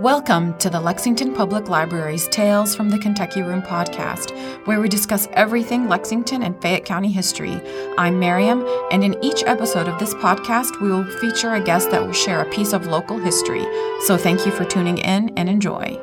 Welcome to the Lexington Public Library's Tales from the Kentucky Room podcast, where we discuss everything Lexington and Fayette County history. I'm Miriam, and in each episode of this podcast, we will feature a guest that will share a piece of local history. So thank you for tuning in and enjoy.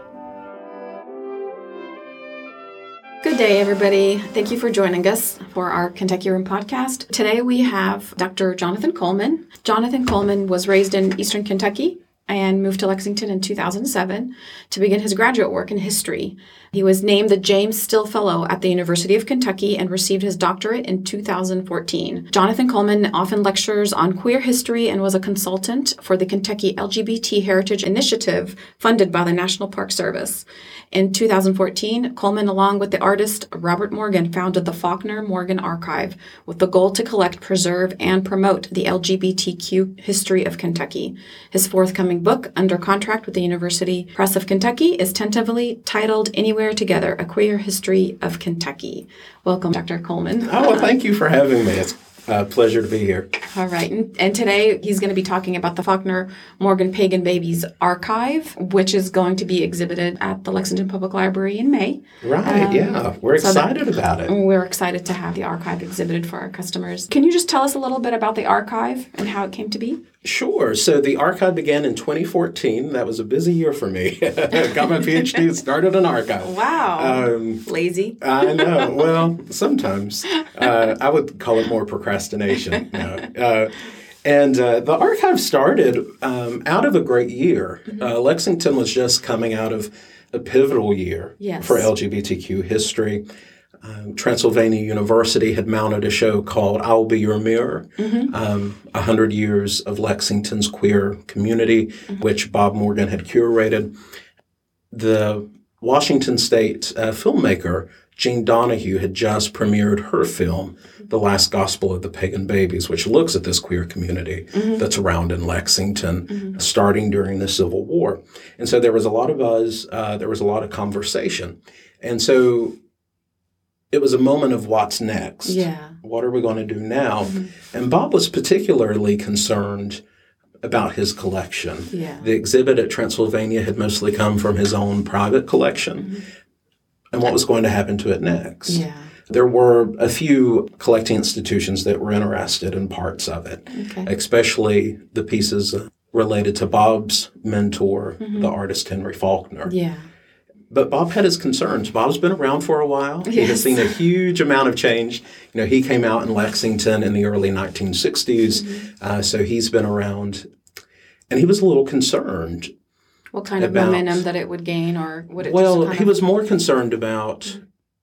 Good day, everybody. Thank you for joining us for our Kentucky Room podcast. Today we have Dr. Jonathan Coleman. Jonathan Coleman was raised in Eastern Kentucky and moved to Lexington in 2007 to begin his graduate work in history. He was named the James Still Fellow at the University of Kentucky and received his doctorate in 2014. Jonathan Coleman often lectures on queer history and was a consultant for the Kentucky LGBT Heritage Initiative funded by the National Park Service. In 2014, Coleman, along with the artist Robert Morgan, founded the Faulkner Morgan Archive with the goal to collect, preserve, and promote the LGBTQ history of Kentucky. His forthcoming book, under contract with the University Press of Kentucky, is tentatively titled Anywhere Together A Queer History of Kentucky. Welcome, Dr. Coleman. Oh, well, thank you for having me. It's uh, pleasure to be here. All right. And, and today he's going to be talking about the Faulkner Morgan Pagan Babies Archive, which is going to be exhibited at the Lexington Public Library in May. Right. Um, yeah. We're so excited about it. We're excited to have the archive exhibited for our customers. Can you just tell us a little bit about the archive and how it came to be? Sure. So the archive began in 2014. That was a busy year for me. Got my PhD, started an archive. Wow. Um, Lazy. I know. Well, sometimes. Uh, I would call it more procrastination. No. Uh, and uh, the archive started um, out of a great year. Mm-hmm. Uh, Lexington was just coming out of a pivotal year yes. for LGBTQ history um, Transylvania University had mounted a show called I'll Be Your Mirror, mm-hmm. um, 100 Years of Lexington's Queer Community, mm-hmm. which Bob Morgan had curated. The Washington State uh, filmmaker Jean Donahue had just premiered her film, The Last Gospel of the Pagan Babies, which looks at this queer community mm-hmm. that's around in Lexington, mm-hmm. starting during the Civil War. And so there was a lot of buzz, uh, there was a lot of conversation. And so it was a moment of what's next. Yeah. What are we going to do now? Mm-hmm. And Bob was particularly concerned about his collection. Yeah. The exhibit at Transylvania had mostly come from his own private collection. Mm-hmm. And what was going to happen to it next? Yeah. There were a few collecting institutions that were interested in parts of it, okay. especially the pieces related to Bob's mentor, mm-hmm. the artist Henry Faulkner. Yeah. But Bob had his concerns. Bob's been around for a while. Yes. He has seen a huge amount of change. You know, he came out in Lexington in the early 1960s, mm-hmm. uh, so he's been around, and he was a little concerned. What kind about, of momentum that it would gain, or would it? Well, he of... was more concerned about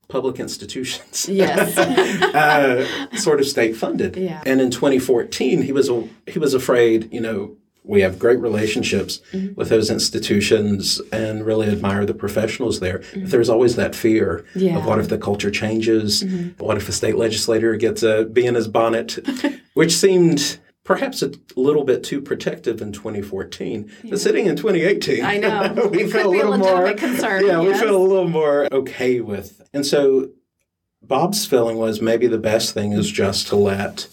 public institutions. Yes. uh, sort of state funded. Yeah. And in 2014, he was a, he was afraid, you know, we have great relationships mm-hmm. with those institutions and really admire the professionals there. Mm-hmm. But there's always that fear yeah. of what if the culture changes? Mm-hmm. What if a state legislator gets a bee in his bonnet? which seemed perhaps a little bit too protective in 2014. Yeah. But sitting in 2018, I know we feel a little more concerned. Yeah, yes. we feel a little more okay with. And so Bob's feeling was maybe the best thing is just to let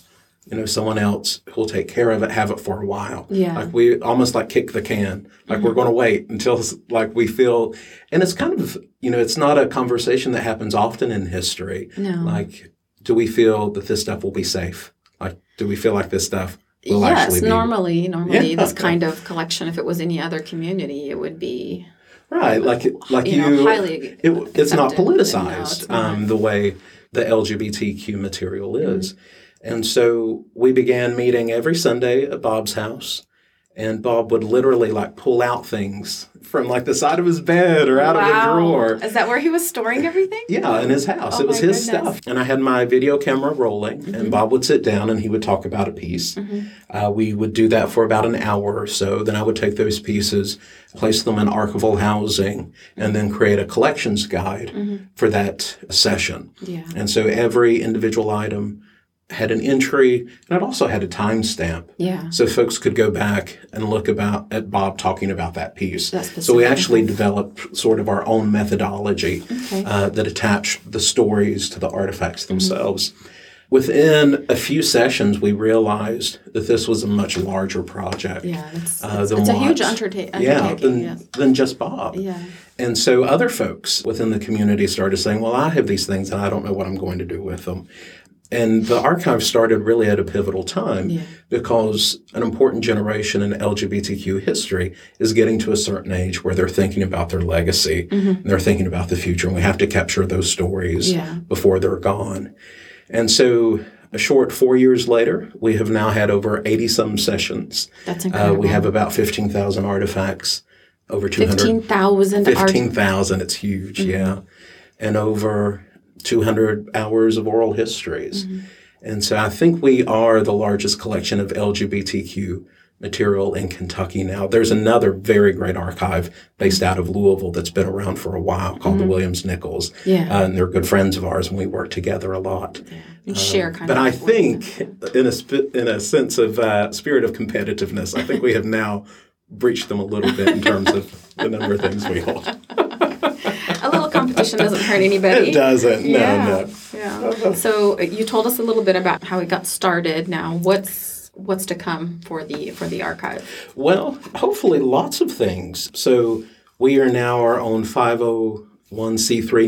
you know, someone else who'll take care of it, have it for a while. Yeah. Like we almost like kick the can. Like mm-hmm. we're going to wait until like we feel, and it's kind of, you know, it's not a conversation that happens often in history. No. Like, do we feel that this stuff will be safe? Like, do we feel like this stuff will yes, actually be? normally, normally yeah. this kind of collection, if it was any other community, it would be. Right. Like, like you, you know, highly it, it's not politicized no, it's not. Um, the way the LGBTQ material is. Mm-hmm. And so we began meeting every Sunday at Bob's house. And Bob would literally like pull out things from like the side of his bed or out wow. of a drawer. Is that where he was storing everything? Yeah, in his house. Oh, it was his goodness. stuff. And I had my video camera rolling, mm-hmm. and Bob would sit down and he would talk about a piece. Mm-hmm. Uh, we would do that for about an hour or so. Then I would take those pieces, place them in archival housing, and then create a collections guide mm-hmm. for that session. Yeah. And so every individual item had an entry and it also had a timestamp. Yeah. So folks could go back and look about at Bob talking about that piece. That's so we actually developed sort of our own methodology okay. uh, that attached the stories to the artifacts mm-hmm. themselves. Mm-hmm. Within a few sessions, we realized that this was a much larger project. Yeah, it's, uh, it's, it's a huge what- underta- Yeah, undertaking. than, yes. than just Bob. Yeah. And so other folks within the community started saying, well, I have these things and I don't know what I'm going to do with them. And the archive started really at a pivotal time Yeah. because an important generation in LGBTQ history is getting to a certain age where they're thinking about their legacy and they're thinking about the future. And we have to capture those stories Yeah. before they're gone. And so a short four years later, we have now had over 80 some sessions. That's Uh, incredible. we have about 15,000 artifacts, over 200 15,000 art. 15,000, it's huge, yeah. And over 200 hours of oral histories. And so I think we are the largest collection of LGBTQ material in Kentucky now. There's another very great archive based out of Louisville that's been around for a while called the Williams Nichols. Yeah. Uh, and they're good friends of ours and we work together a lot. and share kind But of. I think, in a sp- in a sense of uh, spirit of competitiveness, I think we have now breached them a little bit in terms of the number of things we hold. doesn't hurt anybody. It doesn't. No, yeah. no. Yeah. So uh, you told us a little bit about how it got started. Now, what's what's to come for the for the archive? Well, hopefully, lots of things. So we are now our own 501c3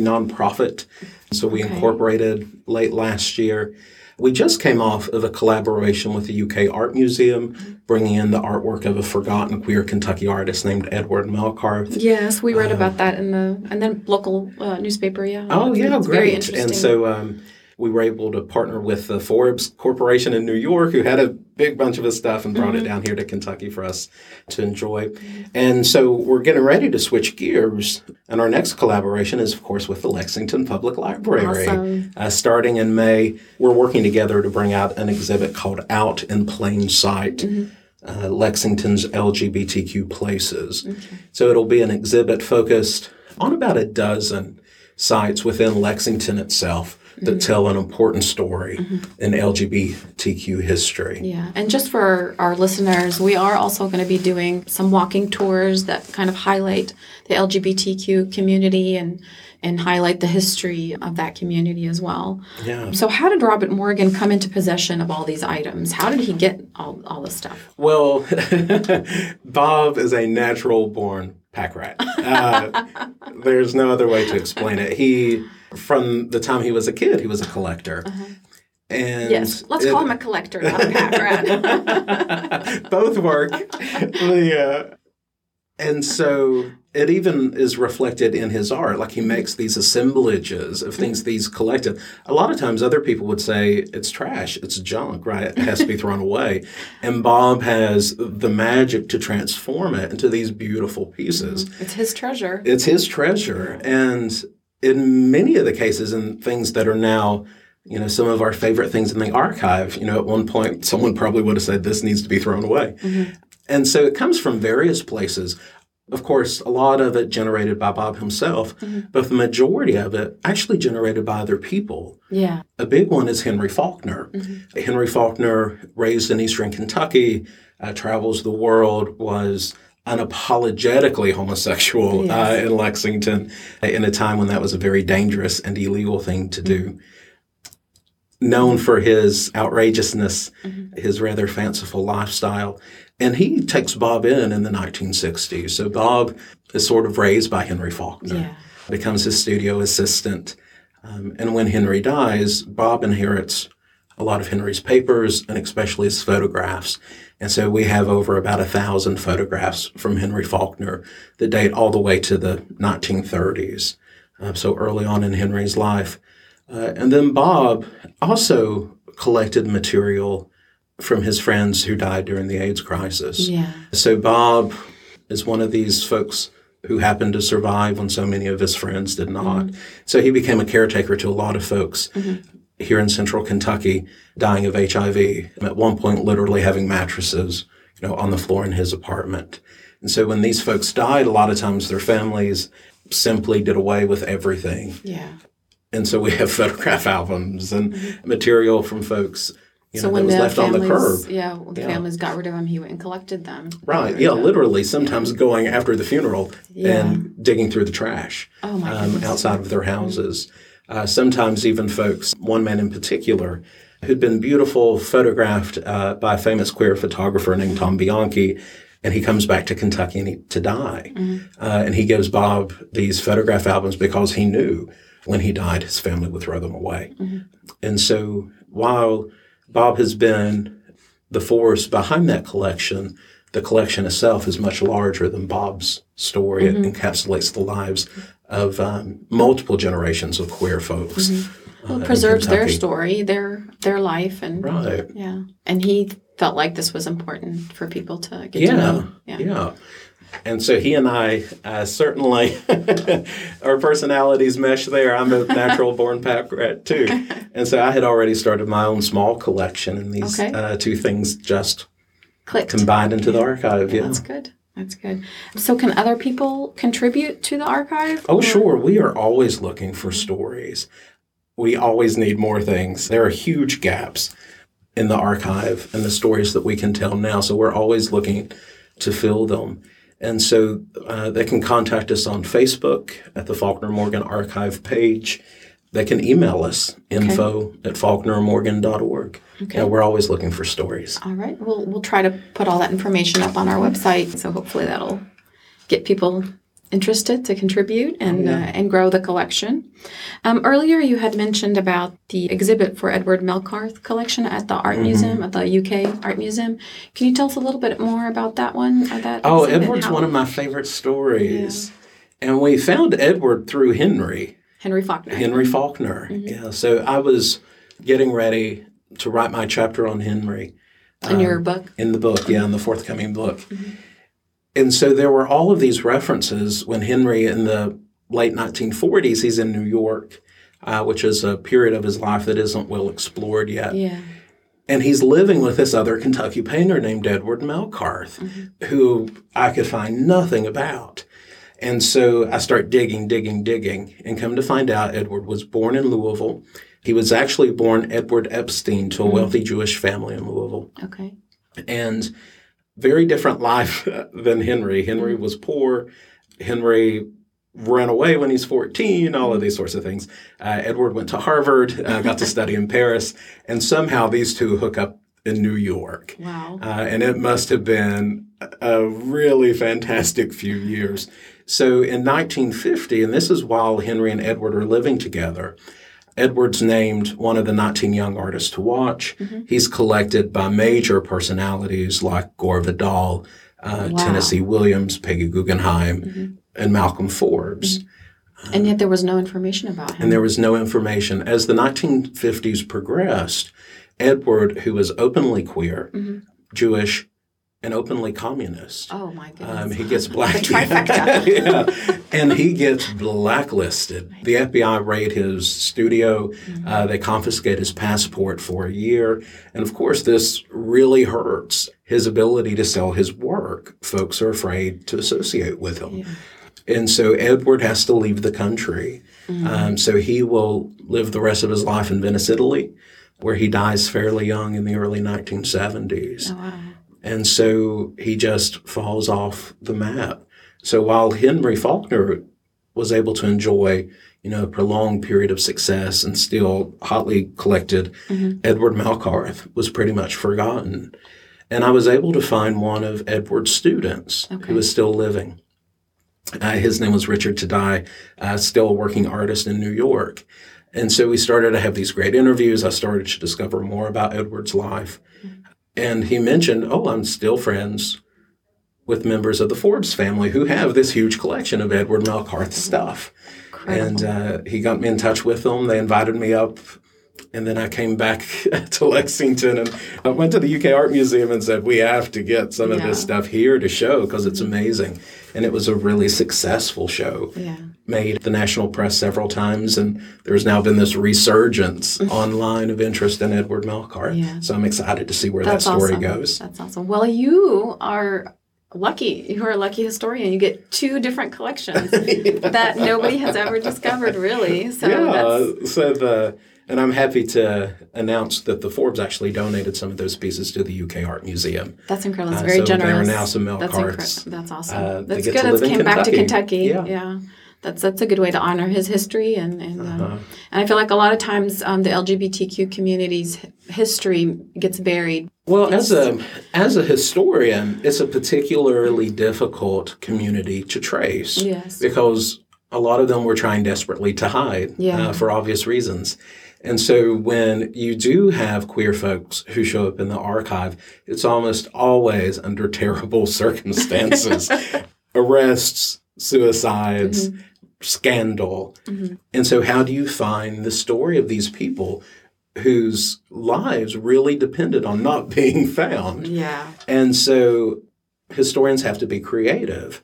nonprofit. So we Okay. incorporated late last year. We just came off of a collaboration with the UK Art Museum, bringing in the artwork of a forgotten queer Kentucky artist named Edward Melcarth. Yes, we read about that in the and then local uh, newspaper. Yeah. Oh yeah, great! Very interesting. and so um, we were able to partner with the Forbes Corporation in New York, who had a big bunch of his stuff and Mm-hmm. brought it down here to Kentucky for us to enjoy. And so we're getting ready to switch gears, and our next collaboration is, of course, with the Lexington Public Library. Awesome. Uh, starting in May, we're working together to bring out an exhibit called "Out in Plain Sight." Mm-hmm. Uh, Lexington's LGBTQ places. So it'll be an exhibit focused on about a dozen sites within Lexington itself that Mm-hmm. tell an important story in LGBTQ history. Yeah, and just for our listeners, we are also going to be doing some walking tours that kind of highlight the LGBTQ community and and highlight the history of that community as well. Yeah. So, how did Robert Morgan come into possession of all these items? How did he get all, all this stuff? Well, Bob is a natural born pack rat. Uh, there's no other way to explain it. He, from the time he was a kid, he was a collector. And Uh-huh. Yes, let's it- call him a collector, not a pack both work. Uh, and so it even is reflected in his art. Like he makes these assemblages of things that he's collected. A lot of times, other people would say it's trash, it's junk, right? It has to be thrown away. And Bob has the magic to transform it into these beautiful pieces. it's his treasure. It's his treasure. And in many of the cases, and things that are now, you know, some of our favorite things in the archive, you know, at one point, someone probably would have said, this needs to be thrown away. Mm-hmm. And so it comes from various places. Of course, a lot of it generated by Bob himself, mm-hmm. but the majority of it actually generated by other people. Yeah. A big one is Henry Faulkner. Mm-hmm. Henry Faulkner, raised in eastern Kentucky, uh, travels the world, was unapologetically homosexual uh, in Lexington in a time when that was a very dangerous and illegal thing to do. Known for his outrageousness, his rather fanciful lifestyle. And he takes Bob in in the 1960s. So Bob is sort of raised by Henry Faulkner Yeah. becomes his studio assistant. Um, and when Henry dies, Bob inherits a lot of Henry's papers and especially his photographs. And so we have over about a thousand photographs from Henry Faulkner that date all the way to the 1930s. Uh, so early on in Henry's life. Uh, and then Bob also collected material from his friends who died during the AIDS crisis. Yeah. So Bob is one of these folks who happened to survive when so many of his friends did not. So he became a caretaker to a lot of folks here in central Kentucky dying of HIV. At one point, literally having mattresses, you know, on the floor in his apartment. And so when these folks died, a lot of times their families simply did away with everything. Yeah. And so we have photograph albums and material from folks you so know, when that was the left on the curb. yeah, when the Yeah. families got rid of them, he went and collected them. Right. Yeah, literally sometimes going after the funeral Yeah. and digging through the trash Oh my um, outside of their houses. Uh, sometimes even folks, one man in particular, who'd been beautiful, photographed uh, by a famous queer photographer named Tom Bianchi. And he comes back to Kentucky and he, to die. Uh, and he gives Bob these photograph albums because he knew when he died, his family would throw them away. And so while Bob has been the force behind that collection, the collection itself is much larger than Bob's story. It encapsulates the lives of um, multiple generations of queer folks. Well, uh, in preserves their story, their their life, and Right. yeah. And he felt like this was important for people to get Yeah. to know. Yeah. And so he and I uh, certainly, our personalities mesh there. I'm a natural born pack rat too. And so I had already started my own small collection, and these Okay. uh, two things just Clicked. combined into the archive. Yeah. That's good. That's good. So, can other people contribute to the archive? Oh, or- sure. We are always looking for stories. We always need more things. There are huge gaps in the archive and the stories that we can tell now. So we're always looking to fill them. And so uh, they can contact us on Facebook at the Faulkner Morgan Archive page. They can email us info at faulknermorgan.org. Okay. Yeah, we're always looking for stories. All right. We'll we'll try to put all that information up on our website. So hopefully that'll get people interested to contribute and uh, and grow the collection. Um, earlier, you had mentioned about the exhibit for Edward Melcarth collection at the Art Museum at the UK Art Museum. Can you tell us a little bit more about that one? Or that Oh? Edward's one of my favorite stories. And we found Edward through Henry. Henry Faulkner. Henry Faulkner. Mm-hmm. Yeah. So I was getting ready to write my chapter on Henry in your um, book. in the book, yeah, in the forthcoming book. Mm-hmm. And so there were all of these references when Henry in the late 1940s, he's in New York, uh, which is a period of his life that isn't well explored yet. Yeah. And he's living with this other Kentucky painter named Edward Melcarth, mm-hmm. who I could find nothing about. And so I start digging, digging, digging, and come to find out Edward was born in Louisville. He was actually born Edward Epstein to a wealthy Jewish family in Louisville. Okay. And very different life than Henry. Henry was poor. Henry ran away when he's 14, all of these sorts of things. Uh, Edward went to Harvard, uh, got to study in Paris, and somehow these two hook up in New York. Wow. Uh, and it must have been a really fantastic few years. So in 1950, and this is while Henry and Edward are living together, Edward's named one of the 19 young artists to watch. Mm-hmm. He's collected by major personalities like Gore Vidal, uh, Wow. Tennessee Williams, Peggy Guggenheim, mm-hmm. and Malcolm Forbes. Mm-hmm. and yet there was no information about him. And there was no information. As the 1950s progressed, Edward, who was openly queer, Jewish, and openly communist, oh my goodness. um, he gets black. Yeah. And he gets blacklisted. The FBI raid his studio. Uh, they confiscate his passport for a year. And of course, this really hurts his ability to sell his work. Folks are afraid to associate with him. And so Edward has to leave the country. Um, so he will live the rest of his life in Venice, Italy, where he dies fairly young in the early 1970s. oh, wow. And so he just falls off the map. So while Henry Faulkner was able to enjoy, you know, a prolonged period of success and still hotly collected, Edward Melcarth was pretty much forgotten. And I was able to find one of Edward's students Okay. who is still living. Uh, his name was Richard Tadai, uh, still a working artist in New York. And so we started to have these great interviews. I started to discover more about Edward's life. And he mentioned, oh, I'm still friends with members of the Forbes family who have this huge collection of Edward Melcarth stuff. And uh, he got me in touch with them. They invited me up. And then I came back to Lexington and I went to the UK Art Museum and said, we have to get some of this stuff here to show because it's amazing. And it was a really successful show Yeah. Made the national press several times, and there's now been this resurgence online of interest in Edward Melcarth. Yeah. So I'm excited to see where That's that story awesome. goes. That's awesome. Well, you are lucky. You are a lucky historian. You get two different collections that nobody has ever discovered, really. So that's yeah. So the and I'm happy to announce that the Forbes actually donated some of those pieces to the UK Art Museum. that's incredible. That's Uh, very so there are generous. now some That's Melcarths, That's uh, awesome. that That's good. It came back to Kentucky. Kentucky. Yeah. yeah. That's that's a good way to honor his history, and and, um, and I feel like a lot of times um, the LGBTQ community's history gets buried. Well, as a as a historian, it's a particularly difficult community to trace. Yes. Because a lot of them were trying desperately to hide Yeah. uh, for obvious reasons. And so when you do have queer folks who show up in the archive, it's almost always under terrible circumstances. Arrests, suicides, scandal. Mm-hmm. And so how do you find the story of these people whose lives really depended on not being found? Yeah. And so historians have to be creative.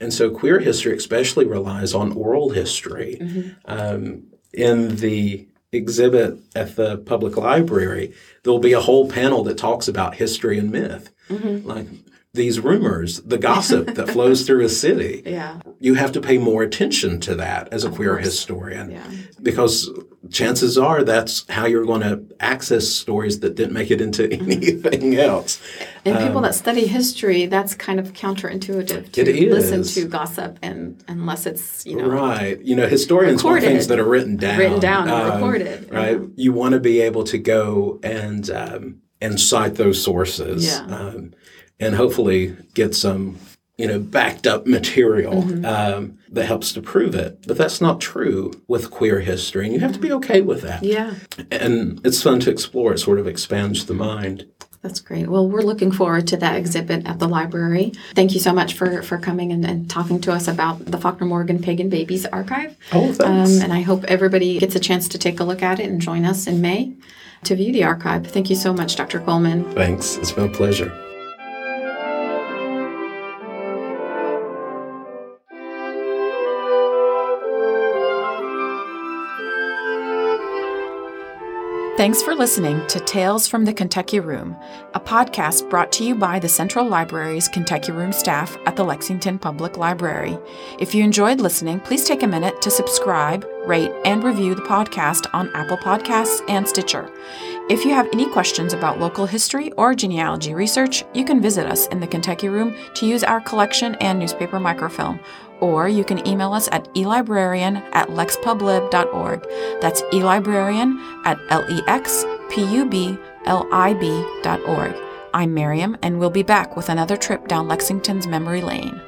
And so queer history especially relies on oral history. Mm-hmm. Um, in the exhibit at the public library, there'll be a whole panel that talks about history and myth. Mm-hmm. Like these rumors, the gossip that flows through a city. Yeah. You have to pay more attention to that as a queer course. historian Yeah. because chances are that's how you're going to access stories that didn't make it into anything else. And people that study history, that's kind of counterintuitive to Um, It listen to gossip, and unless it's you know Right. You know, historians want things that are written down. written down and Um, recorded. Right. Yeah. You want to be able to go and um, and cite those sources. Yeah. Um, and hopefully get some, you know, backed up material Mm-hmm. um, that helps to prove it. But that's not true with queer history, and you have to be okay with that. Yeah, And it's fun to explore. It sort of expands the mind. that's great. Well, we're looking forward to that exhibit at the library. Thank you so much for for coming and, and talking to us about the Faulkner Morgan Pagan Babies Archive. Oh, thanks. Um, and I hope everybody gets a chance to take a look at it and join us in May to view the archive. Thank you so much, Dr. Coleman. Thanks. It's been a pleasure. Thanks for listening to Tales from the Kentucky Room, a podcast brought to you by the Central Library's Kentucky Room staff at the Lexington Public Library. If you enjoyed listening, please take a minute to subscribe, rate, and review the podcast on Apple Podcasts and Stitcher. If you have any questions about local history or genealogy research, you can visit us in the Kentucky Room to use our collection and newspaper microfilm or you can email us at elibrarian at lexpublib.org. That's elibrarian at lexpublib.org. I'm Miriam, and we'll be back with another trip down Lexington's memory lane.